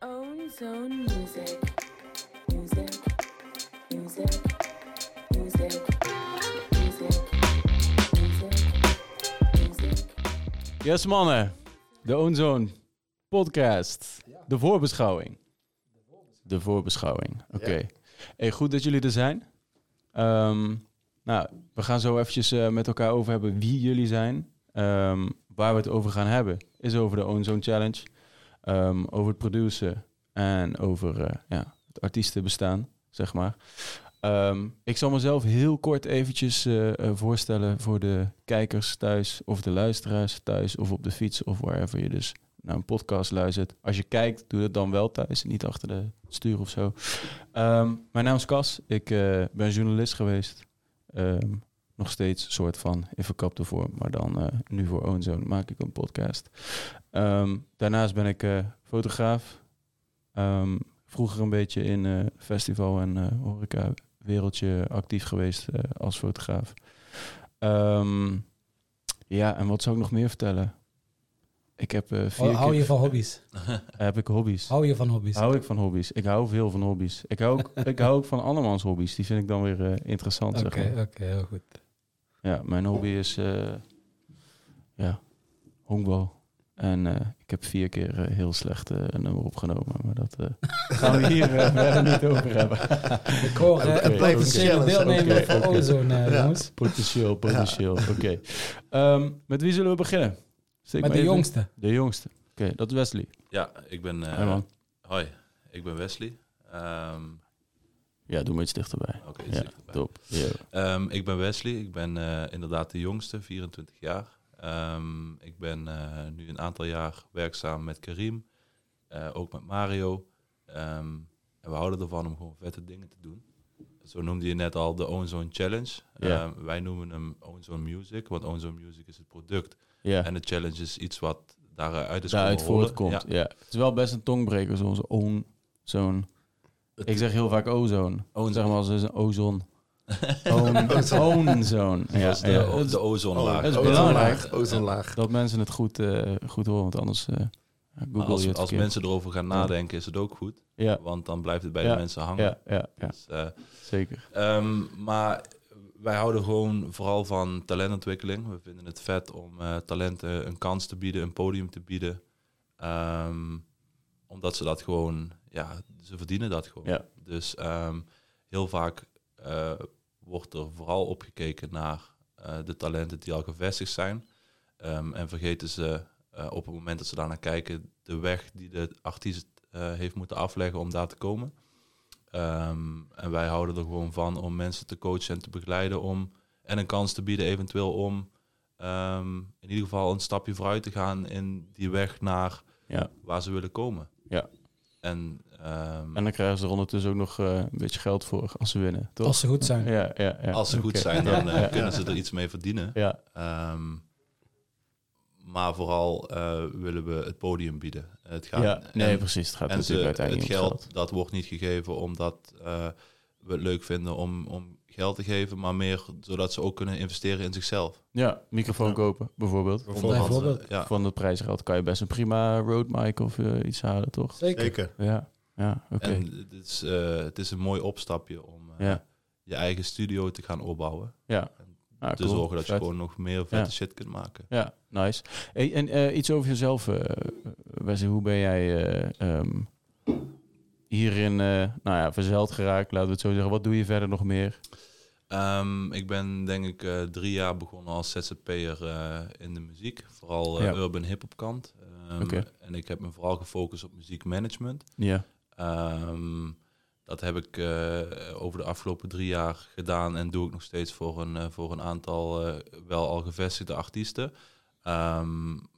Own Zone Music. Music. Music. Music. Music. Music. Music. Yes mannen, de Ozone podcast. De voorbeschouwing. De voorbeschouwing, oké. Hey, goed dat jullie er zijn. Ehm, nou, we gaan zo eventjes eh, met elkaar over hebben wie jullie zijn. Ehm, waar we het over gaan hebben is over de Ozone Challenge. Ehm, over het produceren en over eh, ja, het artiestenbestaan, zeg maar. Ehm, ik zal mezelf heel kort eventjes eh, eh, voorstellen voor de kijkers thuis of de luisteraars thuis of op de fiets of wherever je dus naar een podcast luistert. Als je kijkt, doe het dan wel thuis, niet achter de stuur of zo. Ehm, mijn naam is Cas, ik ben journalist geweest. Nog steeds soort van in verkapte vorm, maar dan eh, nu voor Ozone maak ik een podcast. Ehm, daarnaast ben ik eh, fotograaf. Ehm, vroeger een beetje in eh, festival en horeca wereldje actief geweest als fotograaf. Ehm, ja, en wat zou ik nog meer vertellen? Ik heb eh vier Hou, je van hobby's? heb ik hobby's. Hou je van hobby's? Hou ik van hobby's? Ik hou veel van hobby's. Ik hou ook, ik hou ook van andermans hobby's. Die vind ik dan weer eh, interessant. Oké, zeg maar. oké, heel goed. Ja, mijn hobby is eh, ja, honkbal. En eh, ik heb vier keer eh, heel slecht een nummer opgenomen. Maar dat eh, gaan we hier verder niet over hebben. Ik hoor Het- uh, het blijft deelnemer. Ozone, jongens. Potentieel, potentieel. Oké. Ehm, met wie zullen we beginnen? Steek Met de even- jongste. De jongste. Oké, dat is Wesley. Ja, ik ben. eh, man. hoi, ik ben Wesley. Ehm, Ja, doe maar iets dichterbij. Oké, iets dichterbij. top. Ja. Ehm, ik ben Wesley. Ik ben eh, inderdaad de jongste, 24 jaar. Ehm, ik ben eh, nu een aantal jaar werkzaam met Karim, eh, ook met Mario. Ehm, en we houden ervan om gewoon vette dingen te doen. Zo noemde je net al de Ozone Challenge. Ja. Ehm, wij noemen hem Ozone Music, want Ozone Music is het product. En de challenge is iets wat daaruit is Daaruit voortkomt. Ja. Ja. Het is wel best een tongbreker, zo'n own, zo'n... Het- Ik zeg heel vaak ozone. Ozone. Zeg maar als een ozon. Own, ozone. Ja, de, ja. Het de ozonlaag. dat is belangrijk. ozonlaag. dat mensen het goed, eh, goed horen, want anders eh Google je als, het als mensen erover gaan nadenken, is het ook goed. Ja, Want dan blijft het bij Ja, de mensen hangen. ja, ja, ja, Dus, eh, zeker. ehm, maar wij houden gewoon vooral van talentontwikkeling. We vinden het vet om eh, talenten een kans te bieden, een podium te bieden. Ehm, omdat ze dat gewoon, ja, ze verdienen dat gewoon. Ja. Dus ehm, heel vaak eh, wordt er vooral opgekeken naar eh, de talenten die al gevestigd zijn. Ehm, en vergeten ze eh, op het moment dat ze daar naar kijken de weg die de artiest heeft moeten afleggen om daar te komen. Ehm, en wij houden er gewoon van om mensen te coachen en te begeleiden om en een kans te bieden eventueel om in ieder geval een stapje vooruit te gaan in die weg naar Ja. waar ze willen komen. Ja. En, ehm, En dan krijgen ze er ondertussen ook nog eh, een beetje geld voor als ze winnen, toch? Als ze goed zijn. Ja, ja, ja. als ze goed zijn, dan eh, ja, kunnen ze er iets mee verdienen. Ja, Ehm, maar vooral eh, willen we het podium bieden. Het gaat, ja, nee, en- precies. Het gaat En natuurlijk ze, uiteindelijk geld, dat wordt niet gegeven omdat eh, we het leuk vinden om, om geld te geven, maar meer zodat ze ook kunnen investeren in zichzelf. Ja, microfoon Ja. kopen, bijvoorbeeld. Bijvoorbeeld. ja. Van dat prijsgeld kan je best een prima road mic of eh, iets halen, toch? Zeker. Ja, ja, oké. En het is, eh, het is een mooi opstapje om eh, Ja. je eigen studio te gaan opbouwen. Ja. Ah, te cool. zorgen dat je Vet. gewoon nog meer vette Ja. shit kunt maken. Ja, nice. Hey, en eh, iets over jezelf, eh Wesley. Hoe ben jij eh, ehm, hierin eh, nou ja, verzeld geraakt, laten we het zo zeggen. Wat doe je verder nog meer? Ehm, ik ben denk ik eh, drie jaar begonnen als ZZP'er eh in de muziek. Vooral Ja. urban hip-hop kant. Oké. En ik heb me vooral gefocust op muziekmanagement. Ja, Ehm, dat heb ik over de afgelopen drie jaar gedaan en doe ik nog steeds voor een, voor een aantal wel al gevestigde artiesten.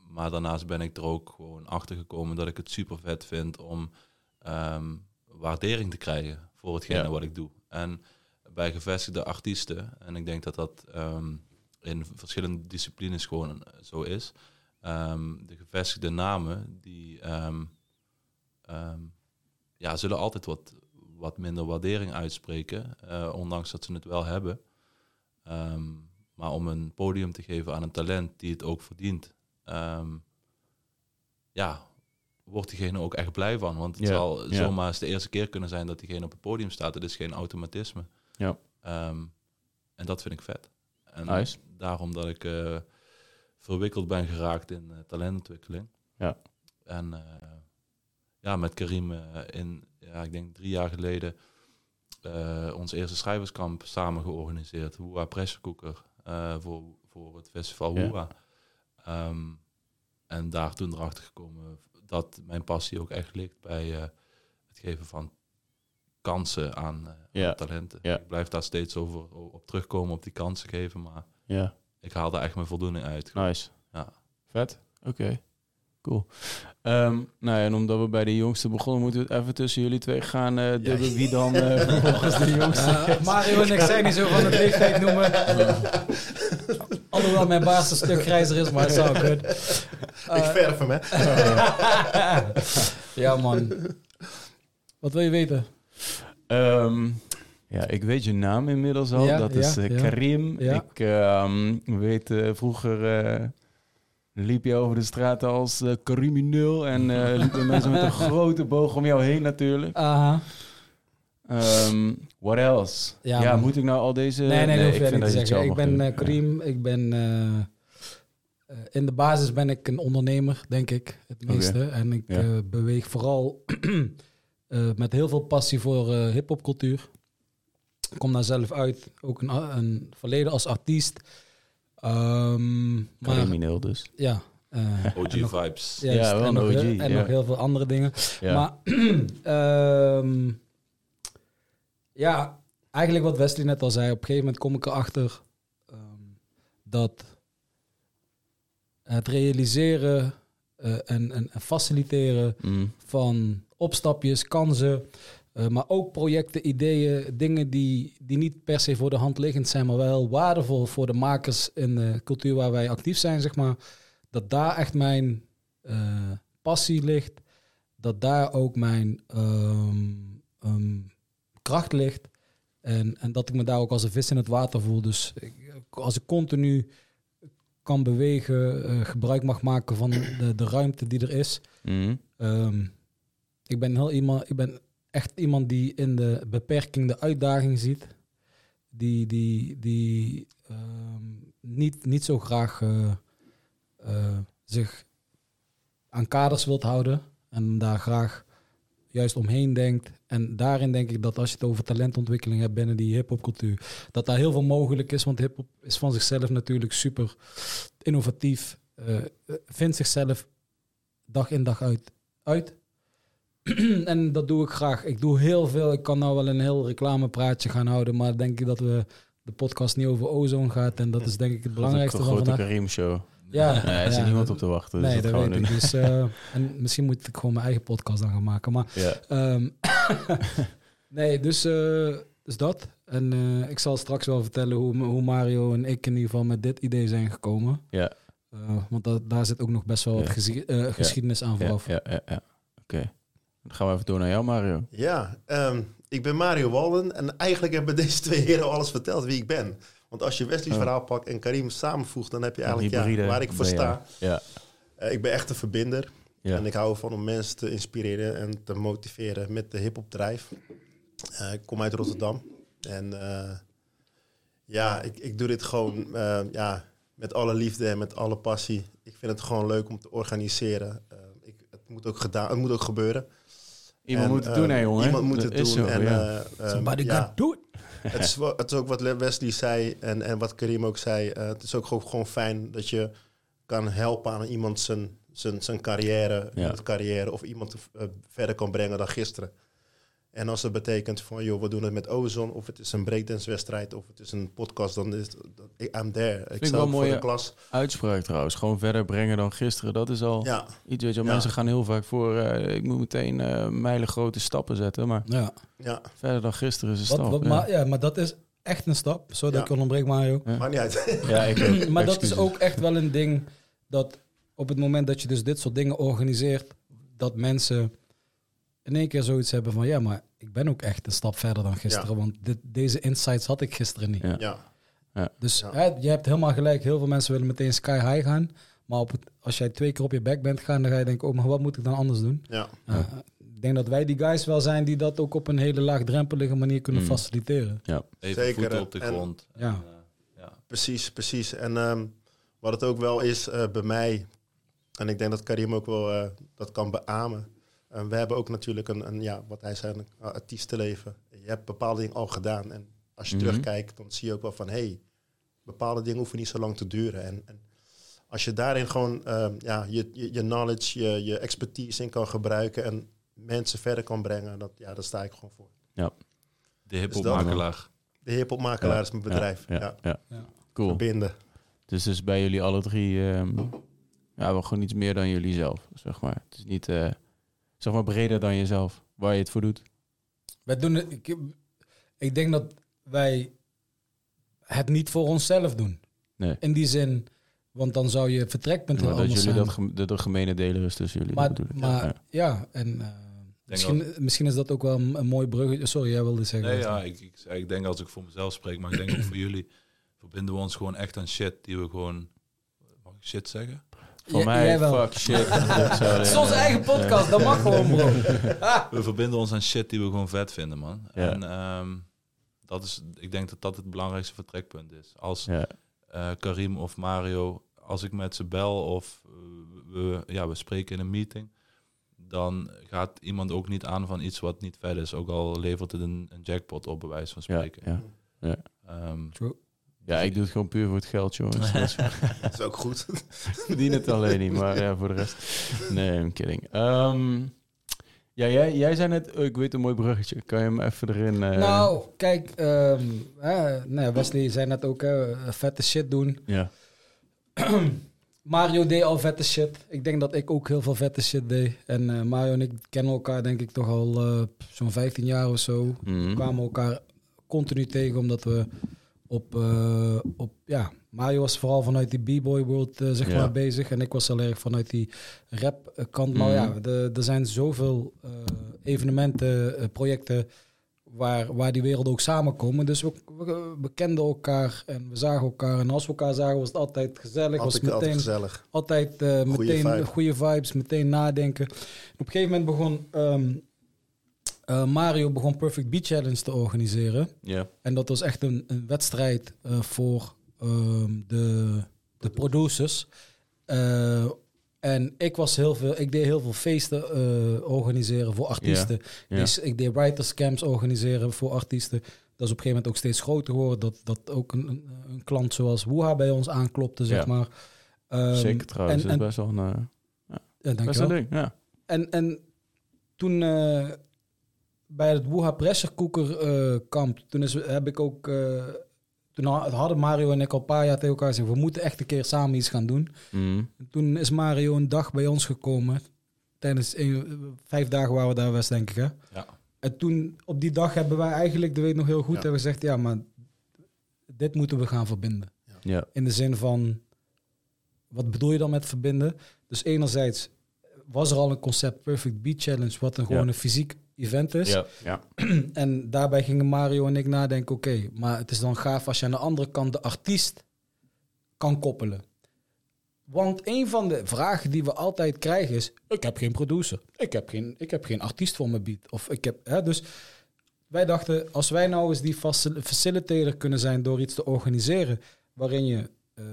Maar daarnaast ben ik er ook gewoon achter gekomen dat ik het super vet vind om waardering te krijgen voor hetgene Ja. wat ik doe. En bij gevestigde artiesten, en ik denk dat dat ehm, in verschillende disciplines gewoon zo is, ehm, de gevestigde namen die ehm, ja, zullen altijd wat, wat minder waardering uitspreken, eh, ondanks dat ze het wel hebben. Maar om een podium te geven aan een talent die het ook verdient, ja, wordt diegene ook echt blij van. Want het Ja, zal zomaar eens de eerste keer kunnen zijn dat diegene op het podium staat. Het is geen automatisme. Ja. Ehm, en dat vind ik vet. En Nice. daarom dat ik eh, verwikkeld ben geraakt in eh, talentontwikkeling. Ja. En eh, ja, met Karim in, ja, ik denk drie jaar geleden, ons eerste schrijverskamp samen georganiseerd. Hoera Pressure Cooker eh, voor, voor het festival Ja. Hoera. Ehm, en daar toen erachter gekomen dat mijn passie ook echt ligt bij eh, het geven van kansen aan, eh, Ja. aan talenten. Ja. Ik blijf daar steeds over op terugkomen, op die kansen geven, maar Ja, ik haal daar echt mijn voldoening uit. nice. Ja. Vet. Oké. Cool. Ehm, nou ja, en omdat we bij de jongste begonnen, moeten we het even tussen jullie twee gaan eh dubben wie dan eh, vervolgens de jongste Ja, is. Mario en ik zijn niet zo van het leeftijd noemen. Alhoewel mijn baas een stuk grijzer is, maar het zou goed. Ik verf hem, hè. Ja, man. Wat wil je weten? Ehm, ja, ik weet je naam inmiddels al. Ja, dat is ja, eh, ja. Karim. Ja. Ik ehm, weet, eh, vroeger eh, liep je over de straat als eh crimineel. En eh, liepen mensen met een grote boog om jou heen natuurlijk. Aha. Ehm what else? Ja, moet ik nou al deze... Nee, nee, dat hoef ik vind niet te dat je het zeggen. zelf Ik ben eh Karim. Ik ben... eh, in de basis ben ik een ondernemer, denk ik, het meeste. En ik Ja. eh, beweeg vooral eh, met heel veel passie voor eh hip-hopcultuur. Ik kom daar zelf uit, ook een, een verleden als artiest. Ehm, Crimineel dus. ja, eh, OG nog- vibes. juist, Ja, wel en, nog, OG, heel- en ja. nog heel veel andere dingen. Ja. Maar ehm, ja, eigenlijk wat Wesley net al zei, op een gegeven moment kom ik erachter ehm, dat het realiseren eh, en, en, en faciliteren Mm. van opstapjes, kansen, eh, maar ook projecten, ideeën, dingen die, die niet per se voor de hand liggend zijn, maar wel waardevol voor de makers in de cultuur waar wij actief zijn, zeg maar. Dat daar echt mijn eh, passie ligt, dat daar ook mijn ehm, ehm, kracht ligt. En, en dat ik me daar ook als een vis in het water voel. Dus ik- als ik continu kan bewegen, eh, gebruik mag maken van de, de ruimte die er is, Mm. Ehm, ik ben heel iemand, ik ben echt iemand die in de beperking de uitdaging ziet. Die, die, die ehm, niet, niet zo graag eh, eh, zich aan kaders wilt houden. En daar graag juist omheen denkt. En daarin denk ik dat als je het over talentontwikkeling hebt binnen die hip-hopcultuur, dat daar heel veel mogelijk is. Want hip-hop is van zichzelf natuurlijk super innovatief. eh, vindt zichzelf dag in dag uit uit. en dat doe ik graag. Ik doe heel veel. Ik kan nou wel een heel reclamepraatje gaan houden, maar denk ik dat we de podcast niet over ozone gaat. En dat is denk ik het belangrijkste van vandaag. Show. Ja, Nee, er zit ja, niemand op te wachten. Dus Nee, dat weet ik. doen. Dus, eh, en misschien moet ik gewoon mijn eigen podcast dan gaan maken. Maar Ja. Ehm, nee, dus, eh, dus dat. En eh, ik zal straks wel vertellen hoe, hoe Mario en ik in ieder geval met dit idee zijn gekomen. Ja. Eh, want da- daar zit ook nog best wel wat geschiedenis aan Ja, vooraf. ja, ja, ja. Oké. Dan gaan we even door naar jou, Mario. Ja, ehm, ik ben Mario Walden en eigenlijk hebben deze twee heren al alles verteld wie ik ben. Want als je Wesley's Oh. verhaal pakt en Karim samenvoegt, dan heb je eigenlijk ja, waar ik voor sta. Ja. Eh, ik ben echt een verbinder Ja. en ik hou ervan om mensen te inspireren en te motiveren met de hip-hop drijf. Eh, ik kom uit Rotterdam en eh, ja, ik, ik doe dit gewoon eh, ja, met alle liefde en met alle passie. Ik vind het gewoon leuk om te organiseren. Ik, het, moet ook gedaan, het moet ook gebeuren. Iemand En, moet het doen, hè, jongen? Iemand moet Dat het doen. zo, en, ja. Somebody ja, got do it. het, is, het is ook wat Wesley zei en, en wat Karim ook zei. eh, het is ook gewoon, gewoon fijn dat je kan helpen aan iemand zijn, zijn, zijn carrière, Ja. carrière of iemand eh, verder kan brengen dan gisteren. En als dat betekent van, joh, we doen het met Ozone, of het is een breakdancewedstrijd, of het is een podcast, dan is het, I'm there. Ik sta wel ook voor mooi, de ja. klas. Uitspraak trouwens. Gewoon verder brengen dan gisteren. Dat is al Ja, iets, weet je. Ja. Mensen gaan heel vaak voor... eh, ik moet meteen eh mijlen grote stappen zetten. Maar Ja. ja, verder dan gisteren is een Wat, stap. wat, ja. maar, ja, maar dat is echt een stap. Sorry dat Ja. ik onderbreek, Mario. maakt niet uit. Ja, ik maar dat is ook echt wel een ding dat op het moment dat je dus dit soort dingen organiseert, dat mensen in één keer zoiets hebben van ja, maar ik ben ook echt een stap verder dan gisteren, want dit, deze insights had ik gisteren niet. Ja. ja, Dus Ja. hè, je hebt helemaal gelijk, heel veel mensen willen meteen sky high gaan, Maar op het, als jij twee keer op je bek bent gaan, dan ga je denken, oh, maar wat moet ik dan anders doen? Ja. Uh, ik denk dat wij die guys wel zijn die dat ook op een hele laagdrempelige manier kunnen Mm. faciliteren. Even Zeker, voeten op de grond. En, Ja. eh, ja. Precies, precies. En ehm, wat het ook wel is eh, bij mij, en ik denk dat Karim ook wel eh, dat kan beamen. Eh, we hebben ook natuurlijk een, een ja, wat hij zei, een uh, artiestenleven. Je hebt bepaalde dingen al gedaan. En als je Mhm. terugkijkt, dan zie je ook wel van... hey, bepaalde dingen hoeven niet zo lang te duren. En, en als je daarin gewoon ehm, ja, je, je, je knowledge, je, je expertise in kan gebruiken... en mensen verder kan brengen, dat, ja, daar sta ik gewoon voor. De hiphopmakelaar. De hiphopmakelaar Ja, is mijn bedrijf. Ja, Ja, ja, ja. Ja. Cool. Verbinden. Dus dus bij jullie alle drie, ehm, ja, wel gewoon iets meer dan jullie zelf, zeg maar. Het is niet, eh, zeg maar, breder dan jezelf, waar je het voor doet. Wij doen het, ik, ik denk dat wij het niet voor onszelf doen. Nee. In die zin, want dan zou je vertrekpunt heel dat anders jullie zijn. dat, gem- de, de gemene deler is tussen jullie, maar dat maar ja. ja, en eh, misschien, misschien is dat ook wel een, een mooi bruggetje. Sorry, jij wilde zeggen. Nee, ja, ik, ik, ik denk als ik voor mezelf spreek, maar ik denk ook voor jullie, verbinden we ons gewoon echt aan shit die we gewoon... Mag ik shit zeggen? Voor J- mij, jij wel. fuck shit. Het is onze eigen podcast, dat mag gewoon, bro. We verbinden ons aan shit die we gewoon vet vinden, man. Ja. En ehm, dat is, ik denk dat dat het belangrijkste vertrekpunt is. Als Ja, eh, Karim of Mario, als ik met ze bel of eh, we, ja, we spreken in een meeting, dan gaat iemand ook niet aan van iets wat niet vet is. Ook al levert het een, een jackpot op, bij wijze van ja, spreken. ja. Ehm, True. Ja, ik doe het gewoon puur voor het geld, jongens. Dat is- Dat is ook goed. Ik verdien het alleen niet, maar ja, voor de rest. Nee, I'm kidding. Ehm, ja, jij, jij zei net, oh, ik weet een mooi bruggetje. Kan je hem even erin... eh, Nou, kijk, ehm, hè, nou ja, Wesley zei net ook, hè, vette shit doen. Ja, Mario deed al vette shit. Ik denk dat ik ook heel veel vette shit deed. En eh, Mario en ik kennen elkaar denk ik toch al eh, zo'n 15 jaar of zo. Mhm. We kwamen elkaar continu tegen omdat we op, eh, op ja, Mario was vooral vanuit die b-boy world eh, zeg Ja. maar bezig. En ik was heel erg vanuit die rap eh, kant. Maar Mhm. ja, er zijn zoveel eh, evenementen, projecten waar, waar die werelden ook samenkomen. Dus we, we, we kenden elkaar en we zagen elkaar. En als we elkaar zagen was het altijd gezellig. was Altijd, altijd meteen gezellig. altijd meteen goede vibes, meteen nadenken. Op een gegeven moment begon ehm, eh, Mario begon Perfect Beat Challenge te organiseren. ja. En dat was echt een, een wedstrijd eh, voor ehm, de, de producers. Eh, en ik was heel veel, ik deed heel veel feesten organiseren voor artiesten. Dus ik deed writers camps organiseren voor artiesten. Dat is op een gegeven moment ook steeds groter geworden. Dat, dat ook een, een, klant zoals Woeha bij ons aanklopte, zeg maar. Ehm, Zeker trouwens, en- dat is best wel een, Ja, best een ding. Ja. En, en toen bij het Woeha Pressure Cooker eh, kamp, toen is, heb ik ook... eh, toen ha- hadden Mario en ik al een paar jaar tegen elkaar gezegd... we moeten echt een keer samen iets gaan doen. En toen is Mario een dag bij ons gekomen. Tijdens een, vijf dagen waren we daar was, denk ik. Hè? ja. En toen, op die dag hebben wij eigenlijk, dat weet ik nog heel goed, Ja. hebben we gezegd... ja, maar dit moeten we gaan verbinden. ja. In de zin van, wat bedoel je dan met verbinden? Dus enerzijds was er al een concept Perfect Beat Challenge, wat een gewoon Ja. een fysiek event is. Ja. ja. En daarbij gingen Mario en ik nadenken, oké, maar het is dan gaaf als je aan de andere kant de artiest kan koppelen. Want een van de vragen die we altijd krijgen is, ik heb geen producer, ik heb geen, ik heb geen artiest voor mijn beat. Of ik heb, hè, dus wij dachten, als wij nou eens die facil- facilitator kunnen zijn door iets te organiseren, waarin je eh,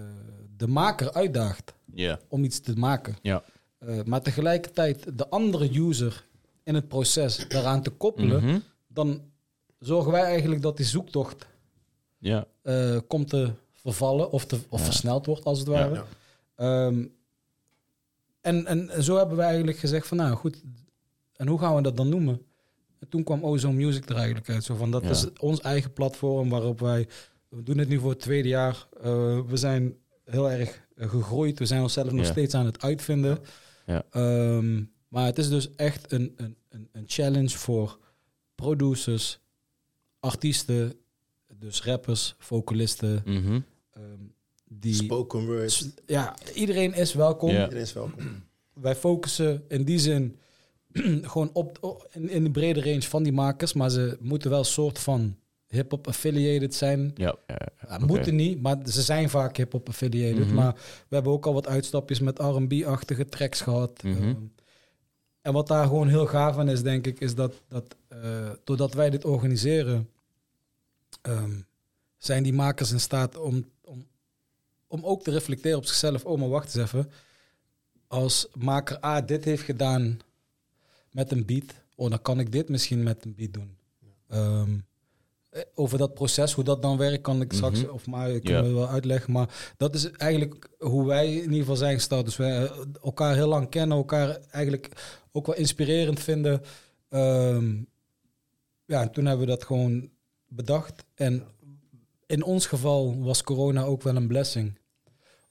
de maker uitdaagt Ja. om iets te maken. Ja. Eh, maar tegelijkertijd de andere user in het proces daaraan te koppelen, Mhm. dan zorgen wij eigenlijk dat die zoektocht Ja. eh, komt te vervallen of, te, of Ja. versneld wordt als het ware. Ja. Ehm, en, en, en zo hebben we eigenlijk gezegd van nou goed, en hoe gaan we dat dan noemen? En toen kwam Ozone Music er eigenlijk uit. Zo van dat Ja. is ons eigen platform waarop wij, we doen het nu voor het tweede jaar. Eh, we zijn heel erg eh, gegroeid. We zijn onszelf nog Ja. steeds aan het uitvinden. Ja. Maar het is dus echt een, een, een, een challenge voor producers, artiesten, dus rappers, vocalisten. Mhm. ehm, die, Spoken words. ja, iedereen is welkom. Iedereen is welkom. Wij focussen in die zin gewoon op, op- in, in de brede range van die makers, maar ze moeten wel een soort van hip-hop affiliated zijn. Ja. Moeten niet, maar ze zijn vaak hip-hop affiliated. Mhm. Maar we hebben ook al wat uitstapjes met RB-achtige tracks gehad. Mhm. Ehm, en wat daar gewoon heel gaaf aan is, denk ik, is dat, dat eh, doordat wij dit organiseren, ehm, zijn die makers in staat om, om, om ook te reflecteren op zichzelf. Oh, maar wacht eens even. Als maker A dit heeft gedaan met een beat, oh, dan kan ik dit misschien met een beat doen. Ehm, eh, over dat proces, hoe dat dan werkt, kan ik straks, Mhm. of maar kunnen Ja. we wel uitleggen. Maar dat is eigenlijk hoe wij in ieder geval zijn gestart. Dus we eh, elkaar heel lang kennen, elkaar eigenlijk ook wel inspirerend vinden. Ehm, ja, en toen hebben we dat gewoon bedacht. En in ons geval was corona ook wel een blessing.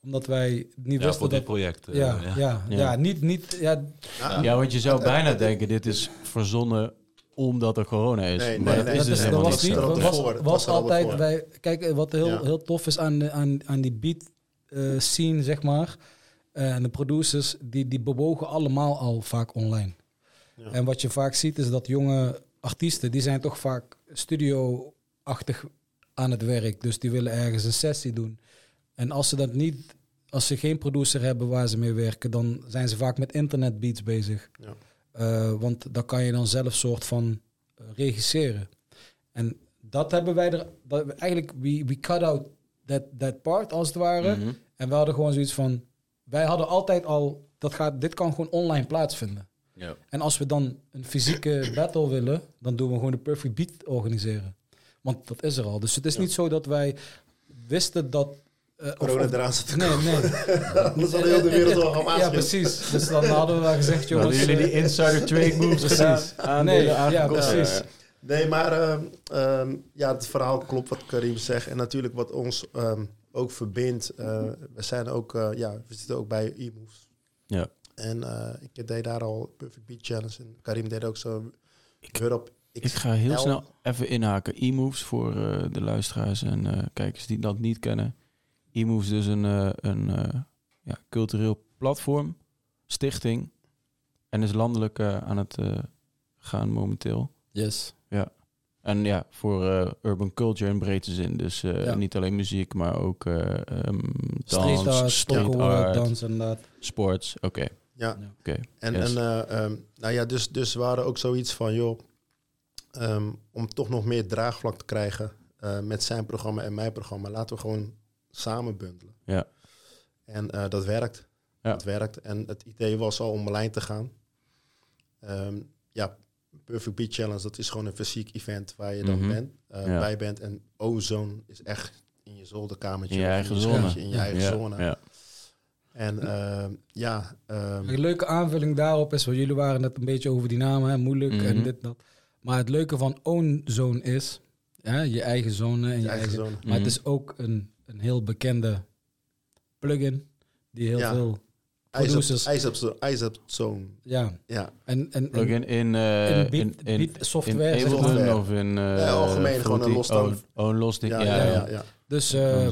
Omdat wij niet Ja, wisten voor dit dat... project. eh, Ja, ja, ja, Ja. niet, niet, ja, Ja, Ja, want je zou bijna denken, dit is verzonnen omdat er corona is. Nee, maar nee, dat nee, is dat, dus dat was niet was, altijd wij. Kijk, eh, wat heel, Ja. heel tof is aan, aan, aan die beat eh, scene, zeg maar. Eh, en de producers, die, die bewogen allemaal al vaak online. Ja. En wat je vaak ziet, is dat jonge artiesten, die zijn toch vaak studio-achtig aan het werk. Dus die willen ergens een sessie doen. En als ze dat niet, als ze geen producer hebben waar ze mee werken, dan zijn ze vaak met internetbeats bezig. Ja. Eh, want dan kan je dan zelf soort van eh, regisseren. En dat hebben wij er dat, eigenlijk we, we cut out that, that part als het ware. Mhm. En we hadden gewoon zoiets van wij hadden altijd al dat gaat dit kan gewoon online plaatsvinden. Ja. En als we dan een fysieke battle willen, dan doen we gewoon de perfect beat organiseren. Want dat is er al. Dus het is Ja. niet zo dat wij wisten dat eh, of- Corona of- eraan zit te Nee, nee. Anders heel de wereld al gaan Ja, precies. Dus dan hadden we wel gezegd, jongens... Hadden jullie die insider trade moves Precies. Nee, ja, precies. Nee, maar ehm, ehm, ja, het verhaal klopt wat Karim zegt. En natuurlijk wat ons ehm, ook verbindt. eh, we zijn ook, eh, ja, we zitten ook bij e-moves. Ja. En eh, ik deed daar al Perfect Beat Challenge. En Karim deed ook zo Europe Ik ga heel snel even inhaken. E-moves voor eh, de luisteraars en eh, kijkers die dat niet kennen. E-moves dus een, eh, een eh, ja, cultureel platform, stichting. En is landelijk aan het gaan momenteel. Yes. En ja, voor eh, urban culture in breedte zin. Dus eh, Ja. niet alleen muziek, maar ook eh ehm Street dans, art, street art, dans en dat. sports. Oké, Ja, oké. en, Yes. en eh, ehm, nou ja, dus, dus we hadden ook zoiets van, joh, ehm, om toch nog meer draagvlak te krijgen eh, met zijn programma en mijn programma, laten we gewoon samen bundelen. Ja. En eh, dat werkt. Ja. Dat werkt. En het idee was al om online te gaan. Ehm, ja, Perfect Beat Challenge, dat is gewoon een fysiek event waar je dan Mhm. bent, eh, Ja. bij bent. En Ozone is echt in je zolderkamertje. In je eigen zone. In je eigen ja, zone. Ja. En ehm, ja, ehm, Een leuke aanvulling daarop is, want jullie waren net een beetje over die namen, hè, moeilijk Mhm. en dit dat. Maar het leuke van Own Zone is, ja, je eigen zone en je, je eigen eigen... zone. Maar het Mhm. is ook een, een heel bekende plugin die heel Ja. veel producers... Zo-. Ja, Ja, en, en, en Plugin in, eh in beat, in, in, beat software, in. Ableton of in... eh Ja, algemeen, gewoon een los. Oh, oh, los ding. ja, Ja, ja, ja. ja. ja. Dus eh,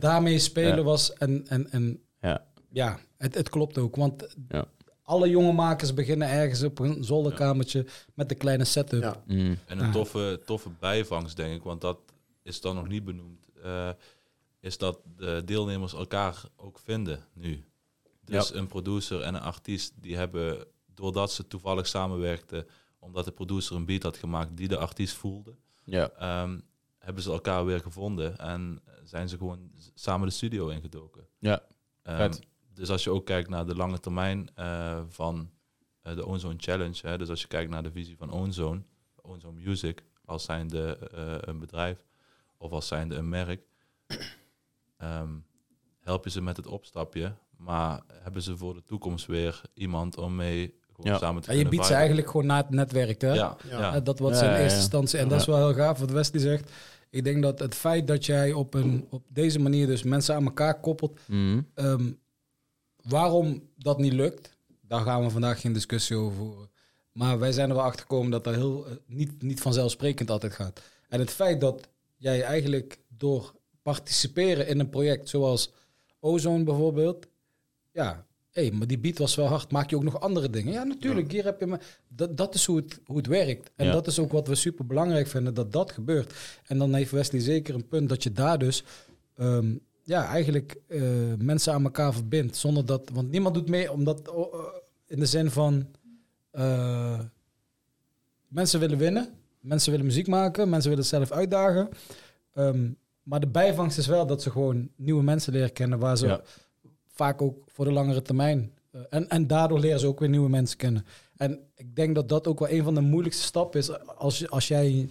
daarmee spelen Ja. was en, en, en Ja. ja, het, het klopt ook. Want Ja. alle jonge makers beginnen ergens op een zolderkamertje met een kleine setup. Ja. Mm. En een Ah. toffe, toffe bijvangst, denk ik, want dat is dan nog niet benoemd, eh, is dat de deelnemers elkaar ook vinden nu. Dus een producer en een artiest, die hebben, doordat ze toevallig samenwerkten, omdat de producer een beat had gemaakt die de artiest voelde, Ja. ehm, hebben ze elkaar weer gevonden en zijn ze gewoon samen de studio ingedoken. Ja, vet. dus als je ook kijkt naar de lange termijn eh, van eh, de Ozone Challenge, hè, dus als je kijkt naar de visie van Ozone, Ozone Music, als zijnde eh een bedrijf of als zijnde een merk, ehm, help je ze met het opstapje, maar hebben ze voor de toekomst weer iemand om mee gewoon Ja. samen te En je biedt ze eigenlijk gewoon na het netwerk, hè? Ja, Ja. ja. Dat wat Ja, ze in eerste ja. instantie... En Ja. dat is wel heel gaaf wat Wesley zegt. Ik denk dat het feit dat jij op, een, op deze manier dus mensen aan elkaar koppelt... Mm. ehm, waarom dat niet lukt, daar gaan we vandaag geen discussie over voeren. Maar wij zijn er wel achter gekomen dat dat heel, eh, niet, niet vanzelfsprekend altijd gaat. En het feit dat jij eigenlijk door participeren in een project zoals Ozone bijvoorbeeld, ja, hé, maar die beat was wel hard. Maak je ook nog andere dingen? Ja, natuurlijk. Hier heb je maar. Dat, dat is hoe het, hoe het werkt. En Ja. dat is ook wat we super belangrijk vinden, dat dat gebeurt. En dan heeft Wesley zeker een punt dat je daar dus. ehm, ja, eigenlijk eh, mensen aan elkaar verbindt. Zonder dat. Want niemand doet mee, omdat. oh, eh, in de zin van. eh, mensen willen winnen. Mensen willen muziek maken. Mensen willen zelf uitdagen. Ehm, maar de bijvangst is wel dat ze gewoon nieuwe mensen leren kennen. Waar ze Ja. Vaak ook voor de langere termijn. eh, en, en daardoor leren ze ook weer nieuwe mensen kennen. En ik denk dat dat ook wel een van de moeilijkste stappen is. Als, je- als jij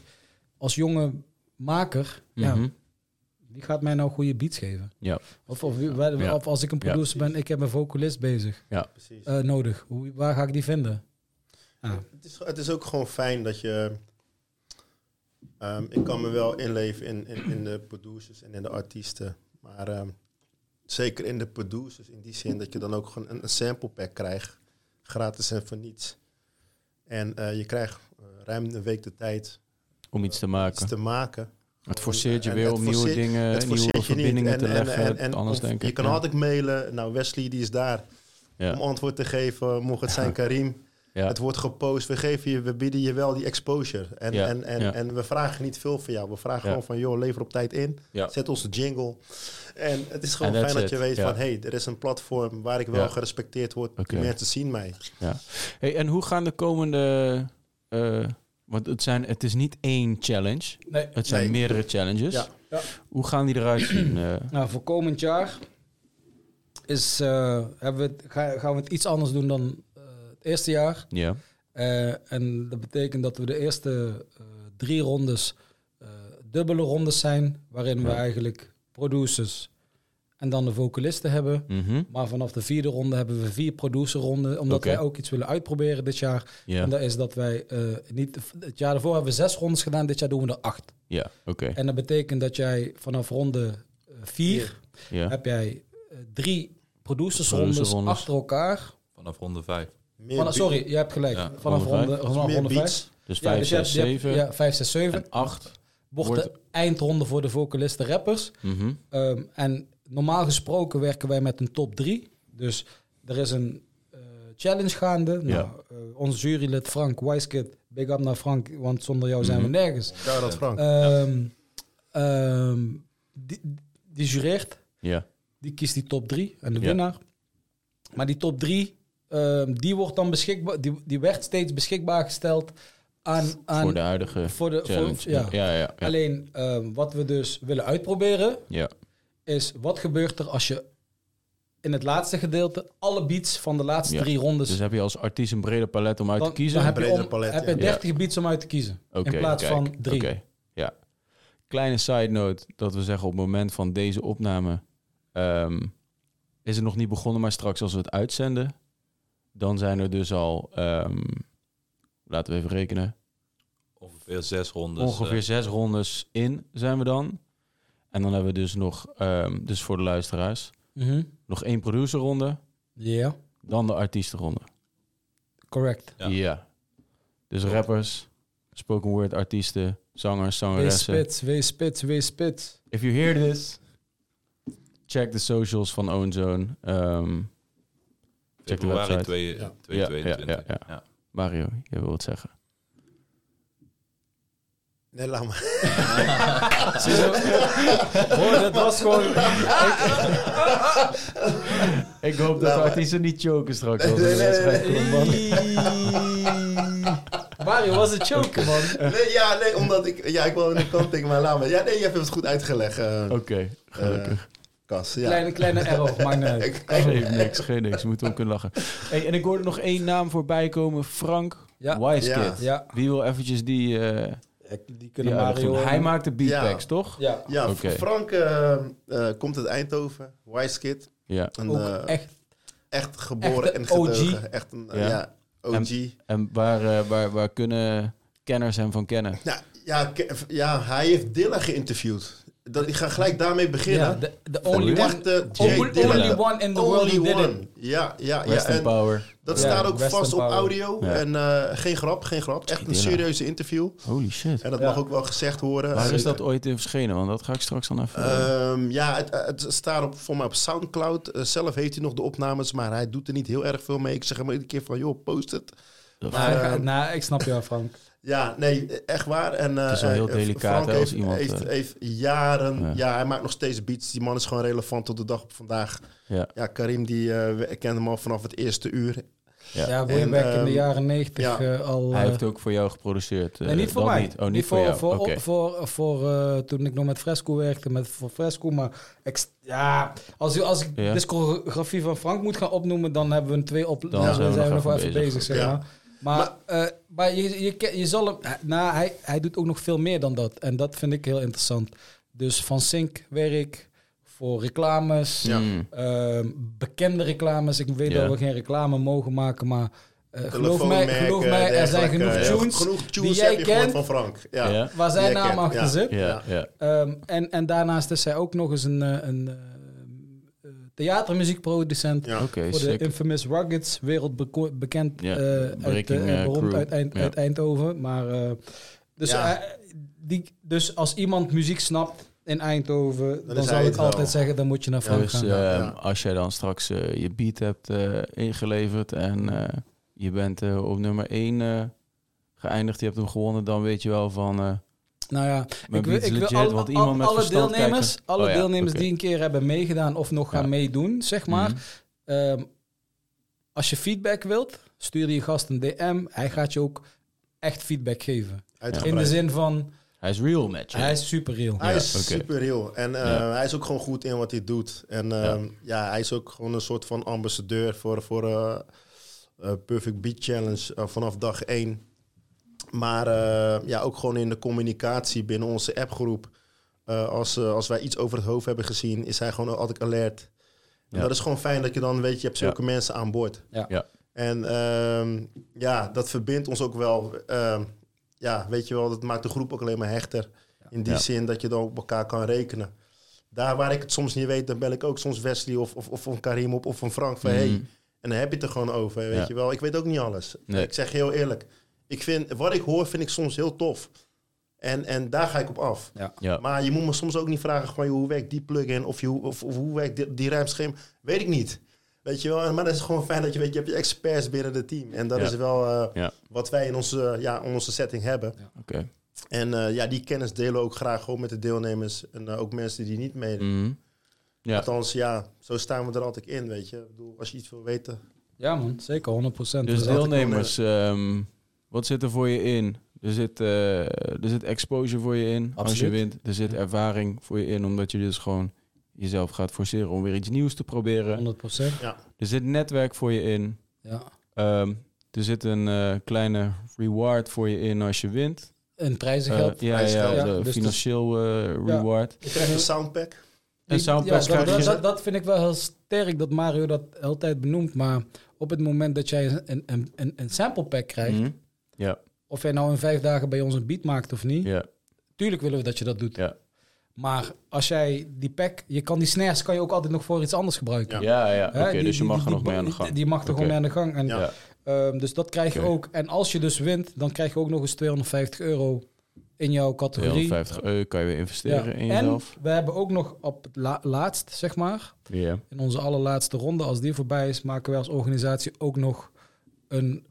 als jonge maker. ja, Mhm. wie gaat mij nou goede beats geven? Ja. Of, of, Ja. als ik een Ja. producer ben, ik heb een vocalist bezig. Precies. eh, nodig. Hoe, waar ga ik die vinden? Ja. Het is, het is ook gewoon fijn dat je. ehm, ik kan me wel inleven in, in, in de producers en in de artiesten. Maar ehm, zeker in de producers, in die zin dat je dan ook gewoon een, een sample pack krijgt. Gratis en voor niets. En eh, je krijgt eh, ruim een week de tijd Om iets te iets maken. te maken. Het forceert je weer om nieuwe dingen, nieuwe je verbindingen En- te en- leggen. en- en anders denk ik. Je kan ja. altijd mailen. Nou, Wesley die is daar Ja. om antwoord te geven. Mocht het zijn Karim. Ja. Het wordt gepost. We, geven je, we bieden je wel die exposure. En, Ja, en, en, ja. en we vragen niet veel van jou. We vragen Ja. gewoon van, joh, lever op tijd in. Ja. Zet onze jingle. En het is gewoon fijn dat je weet ja. van, hé, hey, er is een platform waar ik wel Ja. gerespecteerd word. Die mensen zien mij. Hey, en hoe gaan de komende... eh, want het, zijn, het is niet één challenge. Nee. Het zijn Nee. meerdere challenges. Ja. Ja. Hoe gaan die eruit zien? eh? Nou, voor komend jaar is, eh, hebben we ga- gaan we het iets anders doen dan het eerste jaar. ja. Eh, en dat betekent dat we de eerste eh, drie rondes eh, dubbele rondes zijn, waarin we eigenlijk producers en dan de vocalisten hebben. Mhm. Maar vanaf de vierde ronde hebben we vier producerronden, omdat Oké. wij ook iets willen uitproberen dit jaar. Ja. En dat is dat wij eh, niet, het jaar daarvoor hebben we zes rondes gedaan, dit jaar doen we er acht. Ja, oké. En dat betekent dat jij vanaf ronde vier Ja. heb jij drie producersrondes Producerrondes. achter elkaar. Vanaf ronde 5. Meer Van, be- sorry, je hebt gelijk. Ja, vanaf ronde vanaf meer ronde beats. vijf. Dus Ja, 5, dus je 6, hebt- je hebt- 7 Ja, 5, 6, 7. en 8. Wordt de eindronde voor de vocalisten rappers. Mhm. Ehm, en normaal gesproken werken wij met een top 3. Dus er is een eh, challenge gaande. Ja. Nou, eh, onze jurylid Frank Wijskid, big up naar Frank, want zonder jou zijn Mhm. we nergens. Shout-out Frank. Ehm, ehm, die, die jureert, Ja. die kiest die top 3 en de Ja. winnaar. Maar die top 3, die wordt dan beschikbaar, die, die werd steeds beschikbaar gesteld aan, aan Voor de huidige voor de, challenge. voor, ja. ja, ja. ja. Alleen ehm, wat we dus willen uitproberen ja. is wat gebeurt er als je in het laatste gedeelte alle beats van de laatste Ja. drie rondes. Dus heb je als artiest een breder palet om uit dan, te kiezen? dan heb je, om, palet, heb je ja. 30 beats om uit te kiezen. In plaats kijk. van drie. Oké, ja. Kleine side note, dat we zeggen op het moment van deze opname... ehm, is het nog niet begonnen, maar straks als we het uitzenden... dan zijn er dus al, ehm, laten we even rekenen... Ongeveer zes rondes. ongeveer eh, zes rondes in zijn we dan. En dan hebben we dus nog, ehm, dus voor de luisteraars... Mhm. nog één producerronde, Ja, dan de artiestenronde. correct. Ja. Ja. Dus rappers, spoken word artiesten, zangers, Wees zangeressen. spits, wees spits, wees spits. If you hear this, check de socials van Owenzone. Ehm check de februari website. 2, Ja. 2022. Ja, ja, ja. Mario, je wil wat zeggen. Nee, laat maar. Ziezo. Hoor, dat was gewoon... Ik hoop dat de artiesten niet choken straks. Nee, de nee, nee, wedstrijd nee. komt, man. Mario was het choken, man. Nee, ja, nee, omdat ik... Ja, ik wil in de kant denken, maar laat maar. Ja, nee, je hebt het goed uitgelegd, eh Oké, gelukkig. Cas. Ja. Kleine, kleine error, maakt niet Geen niks, geen niks. We moeten ook kunnen lachen. Hey, en ik hoorde nog één naam voorbij komen. Frank Ja. Wijskid. Ja, Wie wil eventjes die... eh die kunnen doen? Mario... Hij maakt de beatpacks, Ja. toch? Ja, Ja, Oké. Frank eh, eh, komt uit Eindhoven. Wise Kid. Ja. Een, ook echt... echt geboren en. Echt een Ja. ja. OG. En waar, waar, waar kunnen kenners hem van kennen? Nou, ja, ja, hij heeft Dilla geïnterviewd. Dat, ik ga gelijk daarmee beginnen. De, de only Really? one, only, Jay Dilla. only one in the world Only who did one. Ja, ja, ja. En Power. dat staat ook vast op Power. audio. En eh, geen grap, geen grap. Echt een serieuze interview. Holy shit. En dat Ja. mag ook wel gezegd worden. Waar is dat ooit in verschenen? Want dat ga ik straks dan even... Ehm, ja, het, het staat op, voor mij op Soundcloud. Eh, zelf heeft hij nog de opnames, maar hij doet er niet heel erg veel mee. Ik zeg hem iedere keer van, joh, post het. Of- Nou, Maar, ik- eh, nou, ik snap jou, Frank. Ja, nee, echt waar. En, eh, Het is wel heel eh, delicaat, Frank hè, als heeft, iemand, Heeft, eh, heeft jaren... Ja. Ja. hij maakt nog steeds beats. Die man is gewoon relevant tot de dag op vandaag. ja. Ja, Karim, die eh, we- ik ken hem al vanaf het eerste uur. Ja. Ja, way En, in de ehm, jaren negentig ja. eh, al... Hij eh, heeft ook voor jou geproduceerd. eh, nee, niet voor mij. Niet. Oh, niet, voor, jou. Voor, Oké. voor, voor, eh, toen ik nog met Fresco werkte, met voor Fresco. Maar ik, ja, als, als ik Ja. discografie van Frank moet gaan opnoemen, dan hebben we een twee op. Dan Dan zijn we we, nog even bezig. bezig, zeg Ja. Maar. Maar, eh, maar je, je, je zal hem... Nou, hij, hij doet ook nog veel meer dan dat. En dat vind ik heel interessant. Dus van Sync werk voor reclames. Ja. Mm. Ehm, bekende reclames. Ik weet Ja. dat we geen reclame mogen maken, maar eh, geloof, mij, geloof mij, er zijn genoeg tunes, Ja, genoeg tunes die jij heb je gehoord kent, van Frank. Ja. Ja. waar zijn naam achter ja. zit. Ja, ja. Ehm, en, en daarnaast is hij ook nog eens een, eh, een theatermuziekproducent Ja. Voor de infamous Ruggeds, wereldbekend Ja, eh, uit, eh, beroemd uit, Eind- Ja. uit Eindhoven. Maar, eh, dus, Ja. die, dus als iemand muziek snapt in Eindhoven, dan, hij ik wel. altijd zeggen, dan moet je naar Frank Dus gaan. ja. als jij dan straks je beat hebt eh, ingeleverd en eh, je bent op nummer 1 geëindigd, je hebt hem gewonnen, dan weet je wel van... Nou ja, ik wil, ik wil legit, alle, al- met alle deelnemers, kijken. alle Oh ja, deelnemers die een keer hebben meegedaan of nog gaan Ja. meedoen, zeg maar. Mhm. Ehm, als je feedback wilt, stuur je gast een DM. Hij gaat je ook echt feedback geven. In de zin van, Hij is real met je. hij is super real. Hij Ja, is super real. En eh, Ja. hij is ook gewoon goed in wat hij doet. En ehm, ja. hij is ook gewoon een soort van ambassadeur voor, voor eh, eh, Perfect Beat Challenge vanaf dag één. Maar eh, ja, ook gewoon in de communicatie binnen onze appgroep. Eh, als, eh, als wij iets over het hoofd hebben gezien, is hij gewoon altijd alert. En Ja. dat is gewoon fijn dat je dan weet, je hebt Ja. zulke mensen aan boord. Ja. Ja. En ehm, ja, dat verbindt ons ook wel. Ehm, ja, weet je wel, dat maakt de groep ook alleen maar hechter. In die Ja. zin dat je dan op elkaar kan rekenen. Daar waar ik het soms niet weet, dan bel ik ook soms Wesley of, of, of een Karim op of een Frank van Mhm. hey. En dan heb je het er gewoon over, weet Ja. je wel. Ik weet ook niet alles. Nee. Ik zeg je heel eerlijk. Ik vind, wat ik hoor, vind ik soms heel tof. En, en daar ga ik op af. Ja. Maar je moet me soms ook niet vragen van, joh, hoe werkt die plugin of, je, of, of hoe werkt die, die. Weet ik niet. Weet je wel, maar dat is gewoon fijn dat je weet, je hebt je experts binnen het team. En dat Ja. is wel eh, Ja. wat wij in onze, ja, in onze setting hebben. Oké. En eh, ja, die kennis delen we ook graag gewoon met de deelnemers. En eh, ook mensen die niet meedoen. Mhm. Ja. Althans, ja, zo staan we er altijd in, weet je. Ik bedoel, als je iets wil weten. Ja man, zeker, 100%. Dus deelnemers, ehm, wat zit er voor je in? Er zit, eh, er zit exposure voor je in als je wint. Er zit ervaring voor je in, omdat je dus gewoon jezelf gaat forceren om weer iets nieuws te proberen. 100%. Ja, Er zit netwerk voor je in. Ja. Ehm, er zit een eh, kleine reward voor je in als je wint. En Eh, prijzengeld. ja, ja, prijsgeld. de Ja, dus financieel eh, Ja. reward. je krijgt een soundpack. Een soundpack ja, dat, krijg je. dat, dat vind ik wel heel sterk dat Mario dat altijd benoemt. Maar op het moment dat jij een, een, een, een sample pack krijgt, Mhm. Ja, of jij nou in vijf dagen bij ons een beat maakt of niet, ja, tuurlijk willen we dat je dat doet. ja. Maar als jij die pack, je kan die snares kan je ook altijd nog voor iets anders gebruiken. Ja. Ja, ja. Oké, dus je die- mag er nog mee aan de gang. Die mag er Oké. gewoon mee aan de gang. En, Ja. Ehm, dus dat krijg je ook. En als je dus wint, dan krijg je ook nog eens 250 euro in jouw categorie. 250 euro kan je weer investeren Ja. in En jezelf. we hebben ook nog op het la- laatst, zeg maar, Ja. in onze allerlaatste ronde, als die voorbij is, maken wij als organisatie ook nog een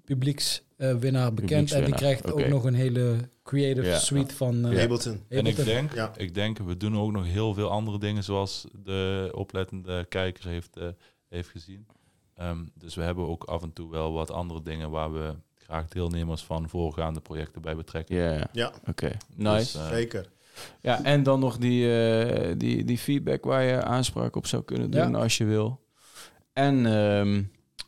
publiekswinnaar bekend. En die krijgt ook nog een hele creative Ja. suite van eh, Ableton. En ik denk, Ja. ik denk, we doen ook nog heel veel andere dingen zoals de oplettende kijker heeft, eh, heeft gezien. Ehm, dus we hebben ook af en toe wel wat andere dingen waar we graag deelnemers van voorgaande projecten bij betrekken. Ja, ja. Oké, nice. Dus, eh, zeker. Ja, en dan nog die, eh, die, die feedback waar je aanspraak op zou kunnen doen Ja. als je wil. En ehm,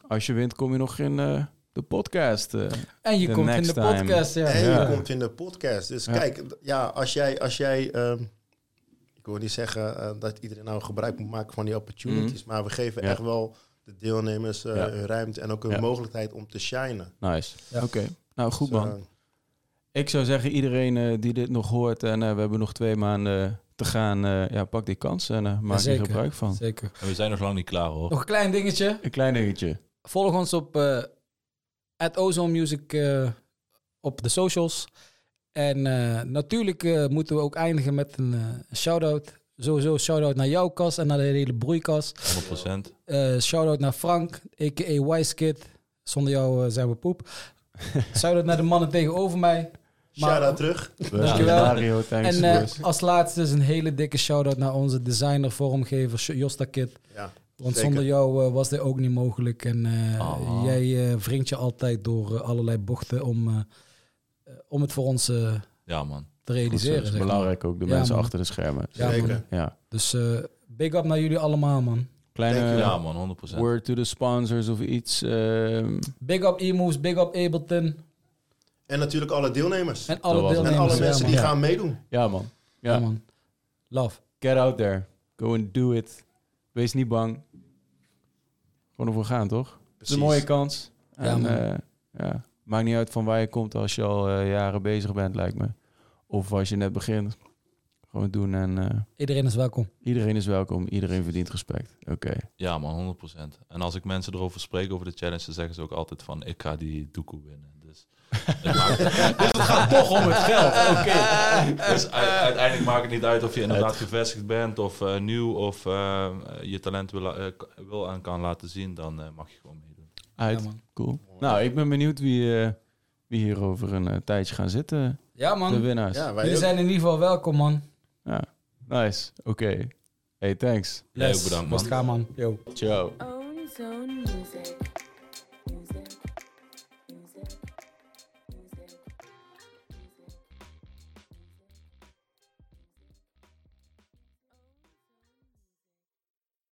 als je wint, kom je nog in eh, de podcast. eh. En je komt in de time. podcast. Ja. En Ja. je komt in de podcast. Dus Ja. kijk, ja, als jij, als jij ehm, ik wil niet zeggen eh, dat iedereen nou gebruik moet maken van die opportunities, maar we geven Mhm. Ja. echt wel de deelnemers eh, Ja. hun ruimte en ook hun Ja. mogelijkheid om te shinen. Nice. Ja. Oké, nou goed Dus, man. Ik zou zeggen, iedereen eh, die dit nog hoort en eh, we hebben nog twee maanden te gaan, eh, ja, pak die kans en maak er gebruik van. Zeker. En we zijn nog lang niet klaar hoor. Nog een klein dingetje. Een klein dingetje. Volg ons op eh at Ozone Music eh, op de socials. En eh, natuurlijk eh, moeten we ook eindigen met een eh, shout-out. Sowieso shout-out naar jouw kas en naar de hele broeikas. 100%. Eh shout-out naar Frank, a.k.a. Wise Kid. Zonder jou zijn we poep. shout-out naar de mannen tegenover mij. Maar- Shout-out terug. Dankjewel. Dario, thanks En eh, als laatste is een hele dikke shout-out naar onze designer, vormgever Josta Kid. Ja, Want Zeker. zonder jou eh, was dit ook niet mogelijk. En eh, Oh. jij eh wringt je altijd door allerlei bochten om, om het voor ons Ja man. te realiseren. dat is belangrijk ook, de Ja, mensen man. achter de schermen. Ja, Zeker. man. Ja. Dus eh, big up naar jullie allemaal, man. Kleine Dankjewel. Ja man, 100%. word to the sponsors of iets. ehm, Big up E-Moves, big up Ableton. En natuurlijk alle deelnemers. En alle. En mensen ja, die gaan meedoen. ja, man. Ja, Ja. man. Love. Get out there. Go and do it. Wees niet bang. Gewoon ervoor gaan, toch? Het is een mooie kans. En, eh, ja. Maakt niet uit van waar je komt als je al eh, jaren bezig bent, lijkt me. Of als je net begint. Gewoon doen en eh, Iedereen is welkom. iedereen is welkom. Iedereen verdient respect. Oké. Ja man, 100%. En als ik mensen erover spreek over de challenge, dan zeggen ze ook altijd van ik ga die doekoe winnen. Dus het, gaat toch om het geld. Oké. dus uiteindelijk maakt het niet uit of je inderdaad gevestigd bent of eh, nieuw of eh, je talent wil, eh, wil en kan laten zien, dan eh, mag je gewoon meedoen. Uit. Ja, man. Cool. Nou, ik ben benieuwd wie, eh, wie hier over een tijdje gaan zitten. Ja, De man. winnaars. Ja, wij Jullie ook. zijn in ieder geval welkom, man. Ja. Nice. Oké. Hey, thanks. Jij ook bedankt, man. Gaan, man. Yo. Ciao.